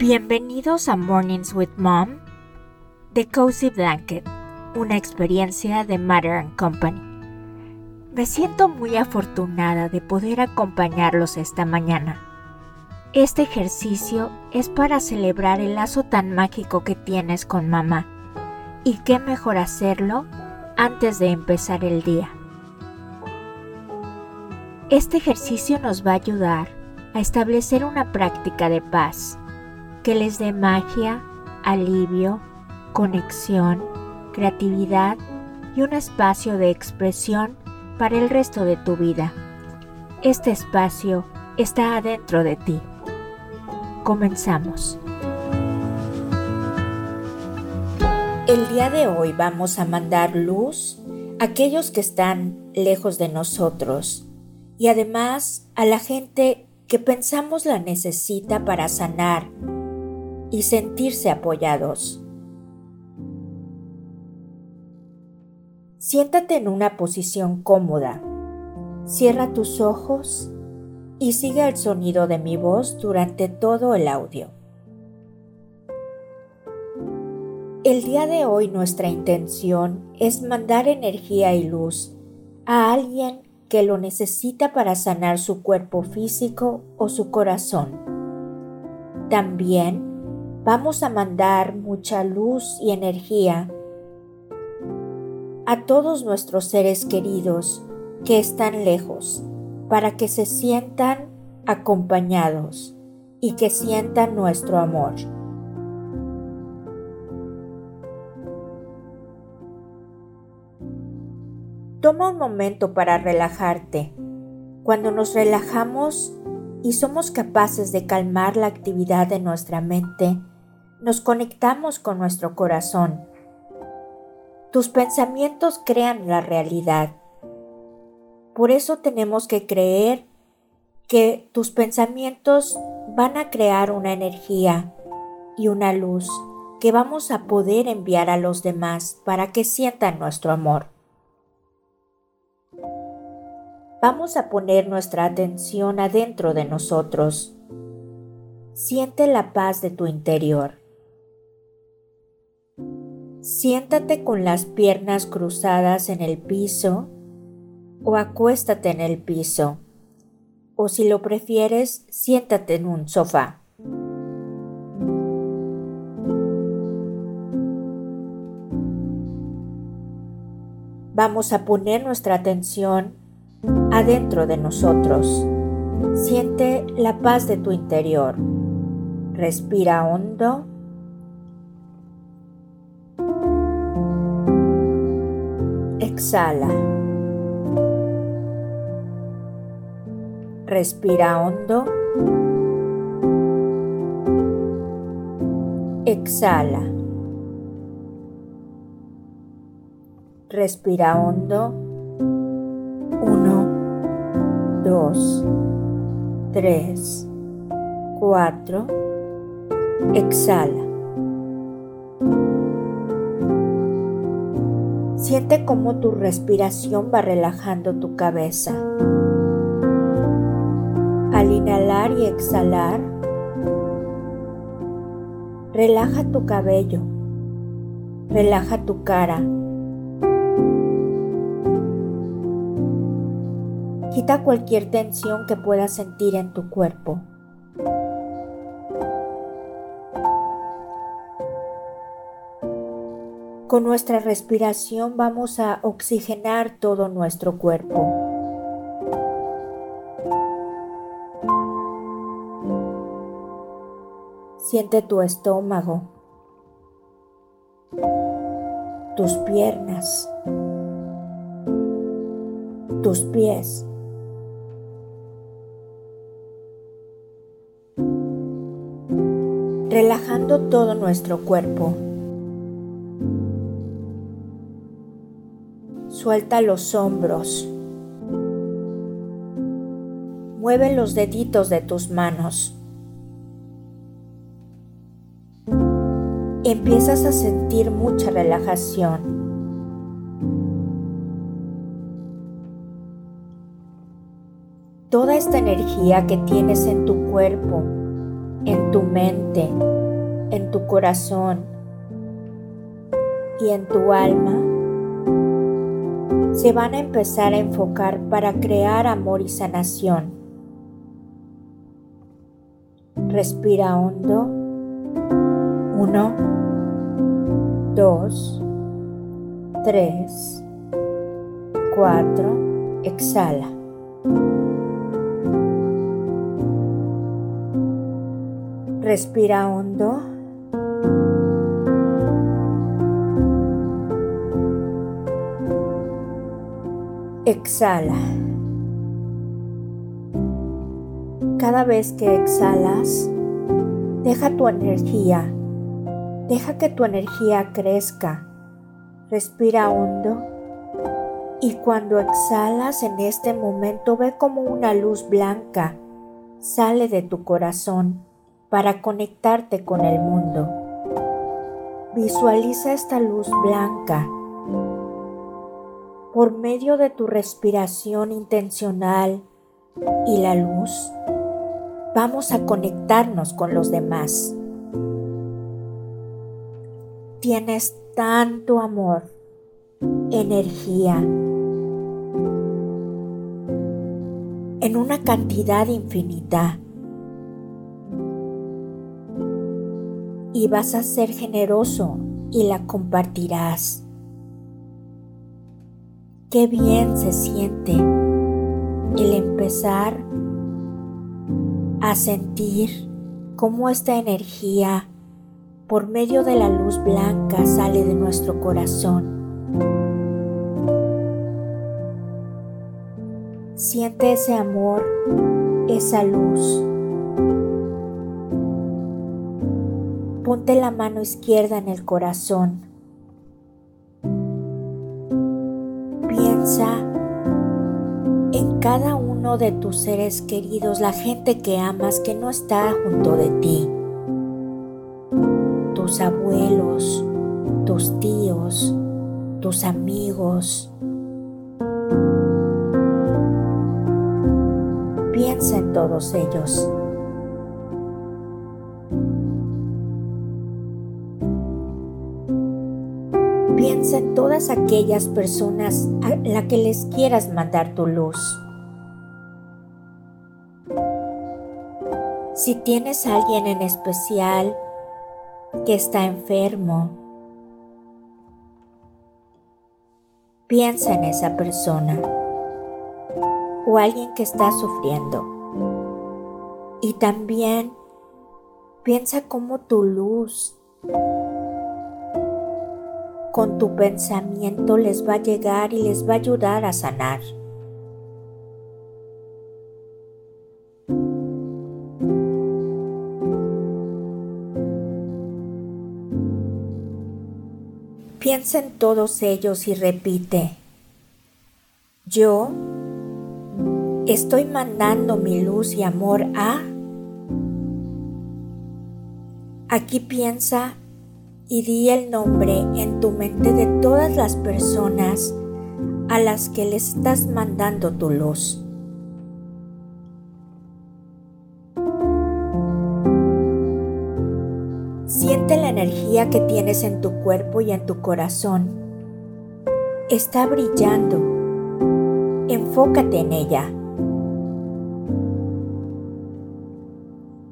Bienvenidos a Mornings with Mom The Cozy Blanket, una experiencia de Matter Company. Me siento muy afortunada de poder acompañarlos esta mañana. Este ejercicio es para celebrar el lazo tan mágico que tienes con mamá. Y qué mejor hacerlo antes de empezar el día. Este ejercicio nos va a ayudar a establecer una práctica de paz que les dé magia, alivio, conexión, creatividad y un espacio de expresión para el resto de tu vida. Este espacio está adentro de ti. Comenzamos. El día de hoy vamos a mandar luz a aquellos que están lejos de nosotros y además a la gente que pensamos la necesita para sanar y sentirse apoyados. Siéntate en una posición cómoda. Cierra tus ojos y sigue el sonido de mi voz durante todo el audio. El día de hoy nuestra intención es mandar energía y luz a alguien que lo necesita para sanar su cuerpo físico o su corazón. También vamos a mandar mucha luz y energía a todos nuestros seres queridos que están lejos para que se sientan acompañados y que sientan nuestro amor. Toma un momento para relajarte. Cuando nos relajamos y somos capaces de calmar la actividad de nuestra mente, nos conectamos con nuestro corazón. Tus pensamientos crean la realidad. Por eso tenemos que creer que tus pensamientos van a crear una energía y una luz que vamos a poder enviar a los demás para que sientan nuestro amor. Vamos a poner nuestra atención adentro de nosotros. Siente la paz de tu interior. Siéntate con las piernas cruzadas en el piso o acuéstate en el piso. O si lo prefieres, siéntate en un sofá. Vamos a poner nuestra atención adentro de nosotros. Siente la paz de tu interior. Respira hondo Exhala. Respira hondo. Exhala. Respira hondo. Uno, dos, tres, cuatro. Exhala. Siente cómo tu respiración va relajando tu cabeza. Al inhalar y exhalar, relaja tu cabello, relaja tu cara. Quita cualquier tensión que puedas sentir en tu cuerpo. Con nuestra respiración vamos a oxigenar todo nuestro cuerpo. Siente tu estómago, tus piernas, tus pies. Relajando todo nuestro cuerpo. Suelta los hombros. Mueve los deditos de tus manos. Empiezas a sentir mucha relajación. Toda esta energía que tienes en tu cuerpo en tu mente, en tu corazón y en tu alma se van a empezar a enfocar para crear amor y sanación. Respira hondo. Uno, dos, tres, cuatro. Exhala. Respira hondo. Exhala. Cada vez que exhalas, deja tu energía, deja que tu energía crezca. Respira hondo y cuando exhalas en este momento ve como una luz blanca sale de tu corazón para conectarte con el mundo. Visualiza esta luz blanca por medio de tu respiración intencional y la luz, vamos a conectarnos con los demás. Tienes tanto amor, energía, en una cantidad infinita. Y vas a ser generoso y la compartirás. Qué bien se siente el empezar a sentir cómo esta energía por medio de la luz blanca sale de nuestro corazón. Siente ese amor, esa luz. Ponte la mano izquierda en el corazón en cada uno de tus seres queridos, la gente que amas que no está junto de ti. Tus abuelos, tus tíos, tus amigos. Piensa en todos ellos. Piensa en todas aquellas personas a las que les quieras mandar tu luz. Si tienes a alguien en especial que está enfermo, piensa en esa persona o alguien que está sufriendo. Y también piensa cómo tu luz con tu pensamiento les va a llegar y les va a ayudar a sanar. Piensa en todos ellos y repite, yo estoy mandando mi luz y amor a... Aquí piensa y di el nombre en tu mente de todas las personas a las que le estás mandando tu luz. Siente la energía que tienes en tu cuerpo y en tu corazón. Está brillando. Enfócate en ella.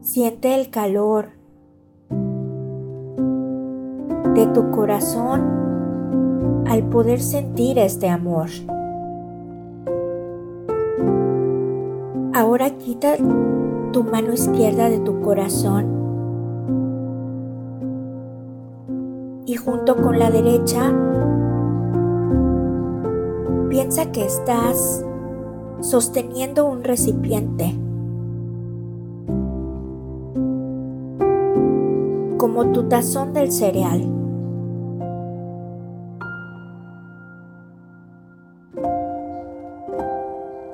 Siente el calor de tu corazón al poder sentir este amor. Ahora quita tu mano izquierda de tu corazón y junto con la derecha piensa que estás sosteniendo un recipiente. como tu tazón del cereal.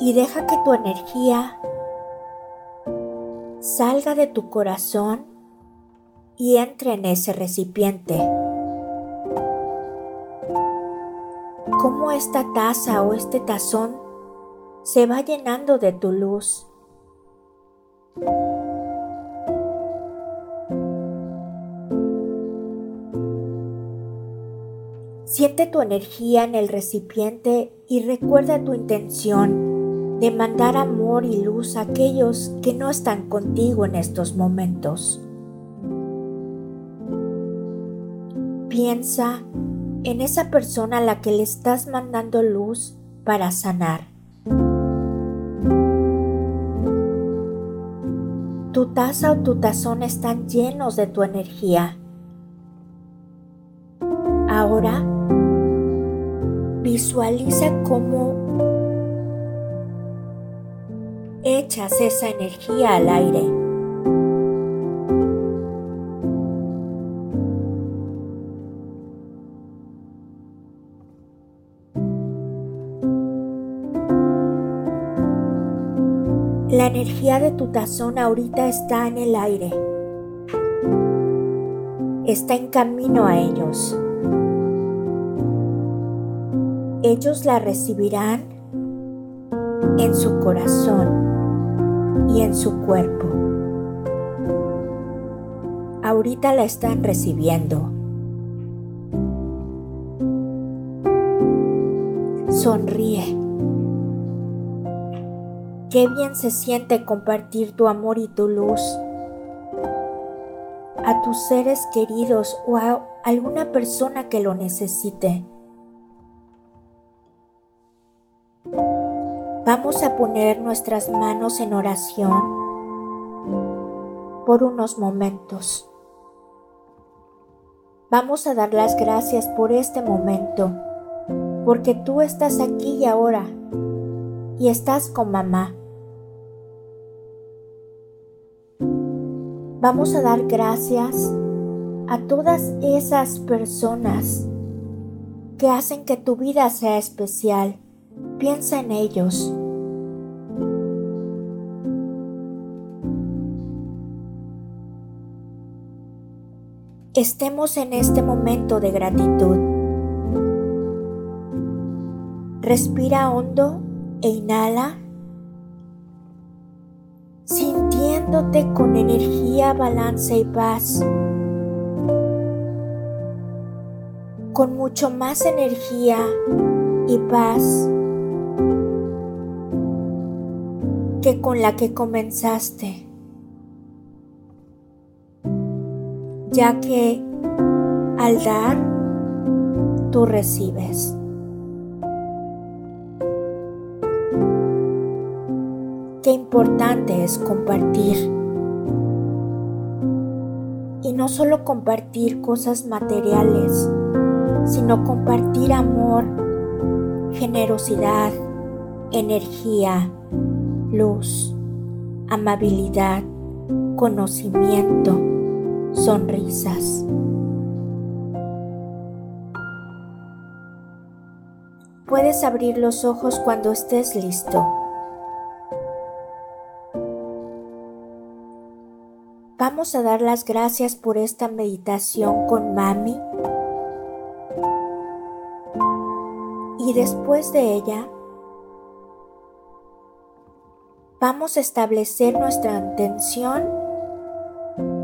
y deja que tu energía salga de tu corazón y entre en ese recipiente. Cómo esta taza o este tazón se va llenando de tu luz. Siente tu energía en el recipiente y recuerda tu intención de mandar amor y luz a aquellos que no están contigo en estos momentos. Piensa en esa persona a la que le estás mandando luz para sanar. Tu taza o tu tazón están llenos de tu energía. Ahora visualiza cómo echas esa energía al aire. La energía de tu tazón ahorita está en el aire. Está en camino a ellos. Ellos la recibirán en su corazón en su cuerpo. Ahorita la están recibiendo. Sonríe. Qué bien se siente compartir tu amor y tu luz a tus seres queridos o a alguna persona que lo necesite. Vamos a poner nuestras manos en oración por unos momentos. Vamos a dar las gracias por este momento, porque tú estás aquí y ahora y estás con mamá. Vamos a dar gracias a todas esas personas que hacen que tu vida sea especial. Piensa en ellos. Estemos en este momento de gratitud. Respira hondo e inhala, sintiéndote con energía, balance y paz. Con mucho más energía y paz que con la que comenzaste, ya que al dar, tú recibes. qué importante es compartir. Y no solo compartir cosas materiales, sino compartir amor, generosidad, energía, luz, amabilidad, conocimiento, sonrisas. Puedes abrir los ojos cuando estés listo. Vamos a dar las gracias por esta meditación con mami. Y después de ella, vamos a establecer nuestra intención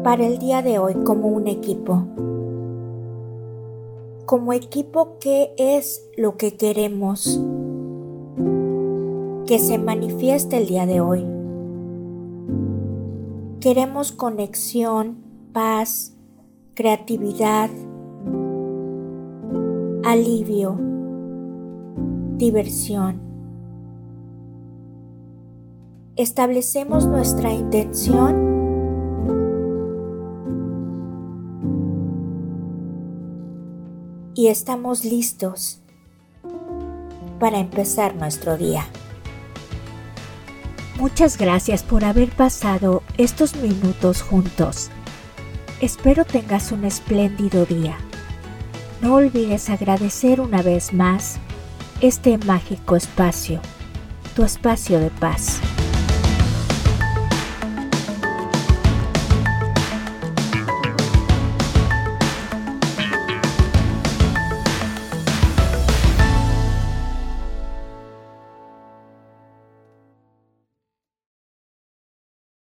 para el día de hoy como un equipo. Como equipo, ¿qué es lo que queremos que se manifieste el día de hoy? Queremos conexión, paz, creatividad, alivio, diversión. Establecemos nuestra intención y estamos listos para empezar nuestro día. Muchas gracias por haber pasado estos minutos juntos. Espero tengas un espléndido día. No olvides agradecer una vez más este mágico espacio, tu espacio de paz.